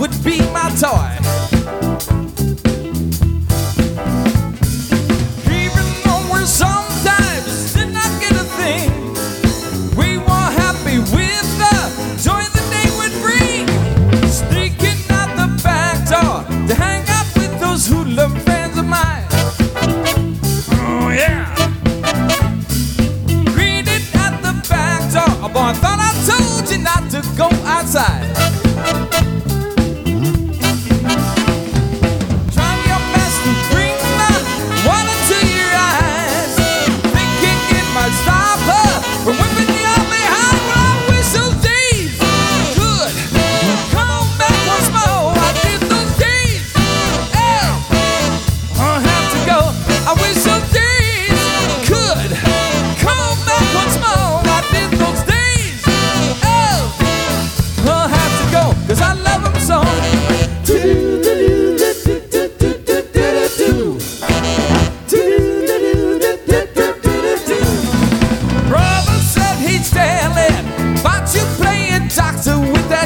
would be my toy.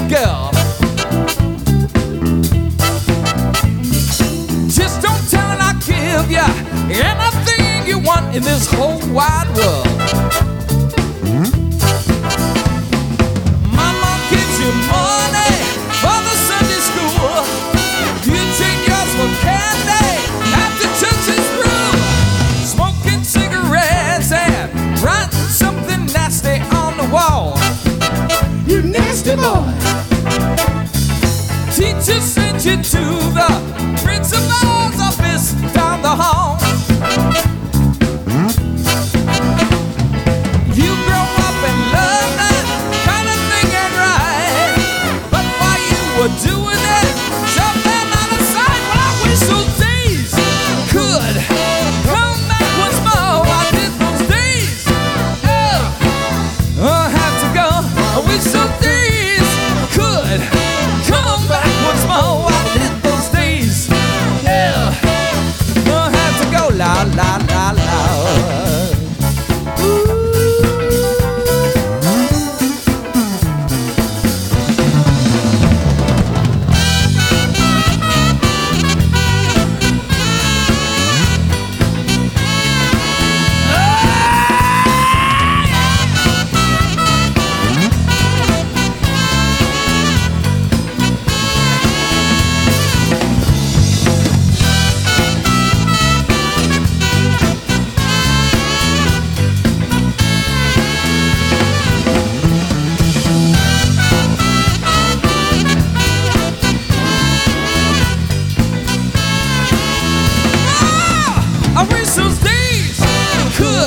girl. Just don't tell and I'll give you anything you want in this whole wide world. you to the Prince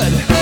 good.